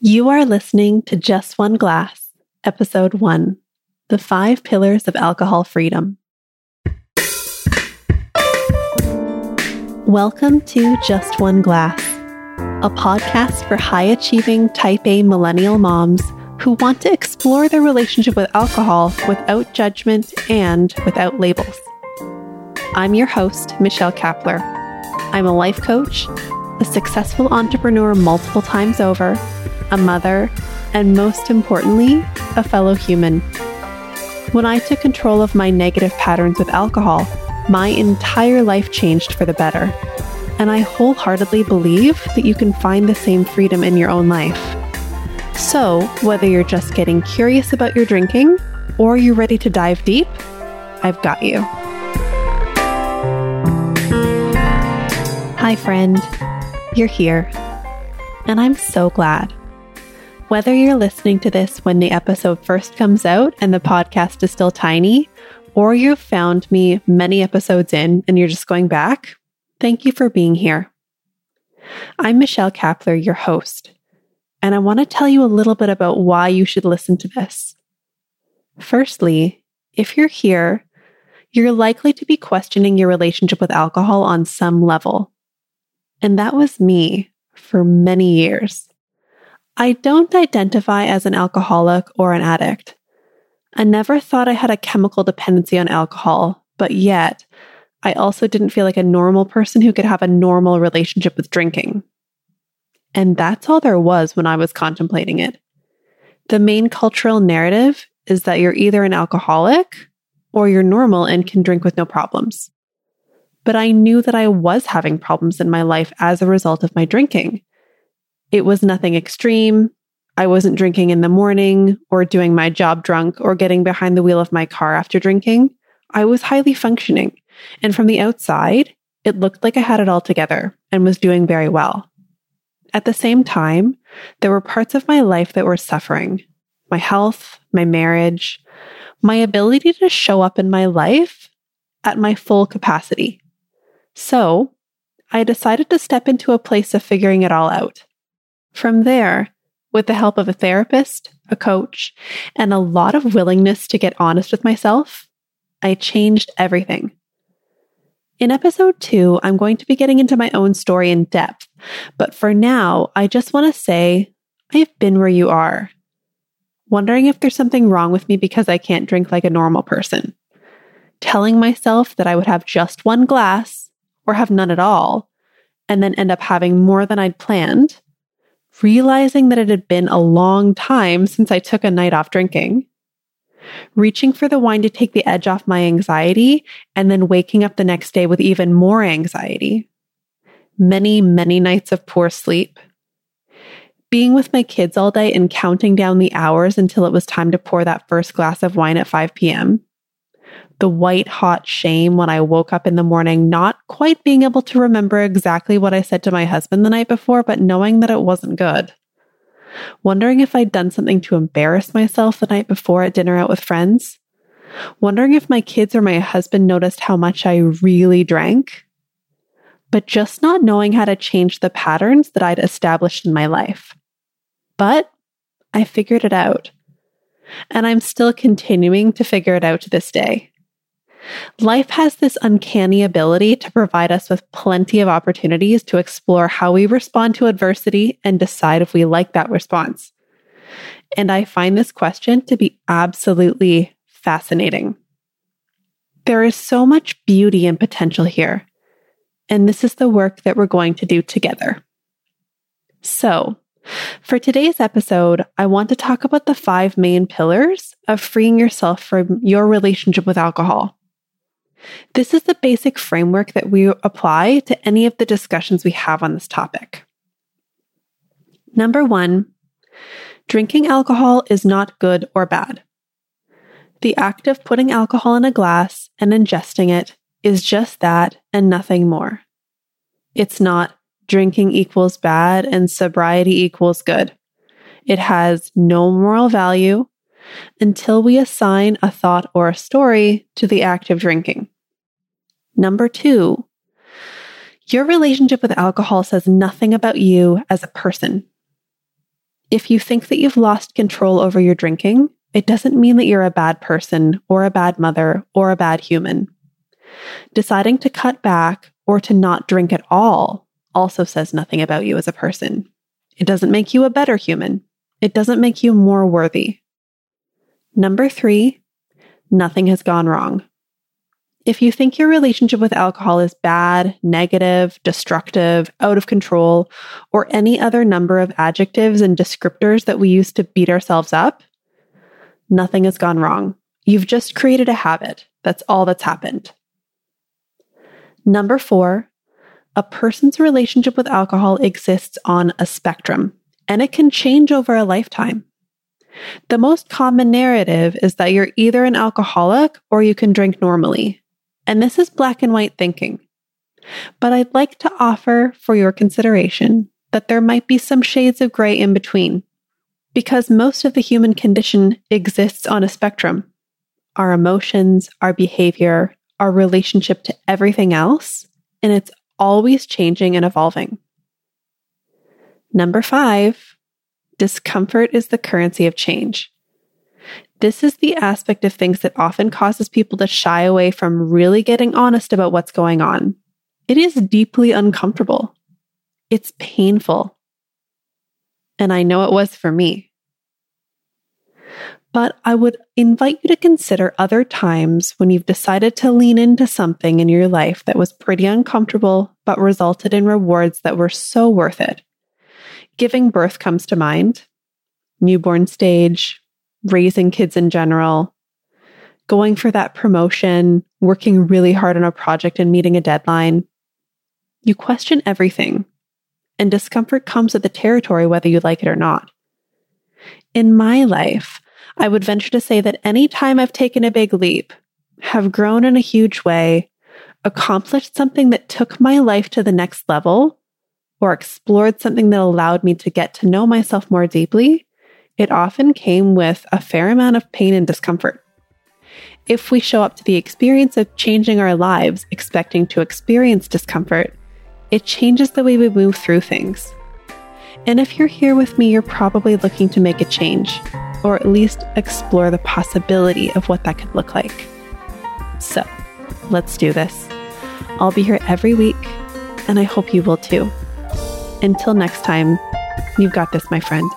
You are listening to Just One Glass, Episode 1 The Five Pillars of Alcohol Freedom. Welcome to Just One Glass, a podcast for high achieving type A millennial moms who want to explore their relationship with alcohol without judgment and without labels. I'm your host, Michelle Kapler. I'm a life coach, a successful entrepreneur multiple times over a mother, and most importantly, a fellow human. When I took control of my negative patterns with alcohol, my entire life changed for the better. And I wholeheartedly believe that you can find the same freedom in your own life. So, whether you're just getting curious about your drinking or you're ready to dive deep, I've got you. Hi, friend. You're here. And I'm so glad. Whether you're listening to this when the episode first comes out and the podcast is still tiny, or you've found me many episodes in and you're just going back, thank you for being here. I'm Michelle Kapler, your host, and I want to tell you a little bit about why you should listen to this. Firstly, if you're here, you're likely to be questioning your relationship with alcohol on some level. And that was me for many years. I don't identify as an alcoholic or an addict. I never thought I had a chemical dependency on alcohol, but yet I also didn't feel like a normal person who could have a normal relationship with drinking. And that's all there was when I was contemplating it. The main cultural narrative is that you're either an alcoholic or you're normal and can drink with no problems. But I knew that I was having problems in my life as a result of my drinking. It was nothing extreme. I wasn't drinking in the morning or doing my job drunk or getting behind the wheel of my car after drinking. I was highly functioning. And from the outside, it looked like I had it all together and was doing very well. At the same time, there were parts of my life that were suffering my health, my marriage, my ability to show up in my life at my full capacity. So I decided to step into a place of figuring it all out. From there, with the help of a therapist, a coach, and a lot of willingness to get honest with myself, I changed everything. In episode two, I'm going to be getting into my own story in depth, but for now, I just want to say I've been where you are. Wondering if there's something wrong with me because I can't drink like a normal person. Telling myself that I would have just one glass or have none at all, and then end up having more than I'd planned realizing that it had been a long time since I took a night off drinking, reaching for the wine to take the edge off my anxiety, and then waking up the next day with even more anxiety. Many, many nights of poor sleep. Being with my kids all day and counting down the hours until it was time to pour that first glass of wine at 5 p.m the white hot shame when I woke up in the morning, not quite being able to remember exactly what I said to my husband the night before, but knowing that it wasn't good. Wondering if I'd done something to embarrass myself the night before at dinner out with friends. Wondering if my kids or my husband noticed how much I really drank. But just not knowing how to change the patterns that I'd established in my life. But I figured it out. And I'm still continuing to figure it out to this day. Life has this uncanny ability to provide us with plenty of opportunities to explore how we respond to adversity and decide if we like that response. And I find this question to be absolutely fascinating. There is so much beauty and potential here. And this is the work that we're going to do together. So, for today's episode, I want to talk about the five main pillars of freeing yourself from your relationship with alcohol. This is the basic framework that we apply to any of the discussions we have on this topic. Number one, drinking alcohol is not good or bad. The act of putting alcohol in a glass and ingesting it is just that and nothing more. It's not drinking equals bad and sobriety equals good. It has no moral value until we assign a thought or a story to the act of drinking. Number two, your relationship with alcohol says nothing about you as a person. If you think that you've lost control over your drinking, it doesn't mean that you're a bad person or a bad mother or a bad human. Deciding to cut back or to not drink at all also says nothing about you as a person. It doesn't make you a better human. It doesn't make you more worthy. Number three, nothing has gone wrong. If you think your relationship with alcohol is bad, negative, destructive, out of control, or any other number of adjectives and descriptors that we use to beat ourselves up, nothing has gone wrong. You've just created a habit. That's all that's happened. Number four, a person's relationship with alcohol exists on a spectrum and it can change over a lifetime. The most common narrative is that you're either an alcoholic or you can drink normally. And this is black and white thinking. But I'd like to offer for your consideration that there might be some shades of gray in between. Because most of the human condition exists on a spectrum. Our emotions, our behavior, our relationship to everything else, and it's always changing and evolving. Number five, discomfort is the currency of change. This is the aspect of things that often causes people to shy away from really getting honest about what's going on. It is deeply uncomfortable. It's painful. And I know it was for me. But I would invite you to consider other times when you've decided to lean into something in your life that was pretty uncomfortable, but resulted in rewards that were so worth it. Giving birth comes to mind, newborn stage, raising kids in general, going for that promotion, working really hard on a project and meeting a deadline. You question everything, and discomfort comes with the territory whether you like it or not. In my life, I would venture to say that any time I've taken a big leap, have grown in a huge way, accomplished something that took my life to the next level, or explored something that allowed me to get to know myself more deeply, it often came with a fair amount of pain and discomfort. If we show up to the experience of changing our lives expecting to experience discomfort, it changes the way we move through things. And if you're here with me, you're probably looking to make a change, or at least explore the possibility of what that could look like. So, let's do this. I'll be here every week, and I hope you will too. Until next time, you've got this, my friend.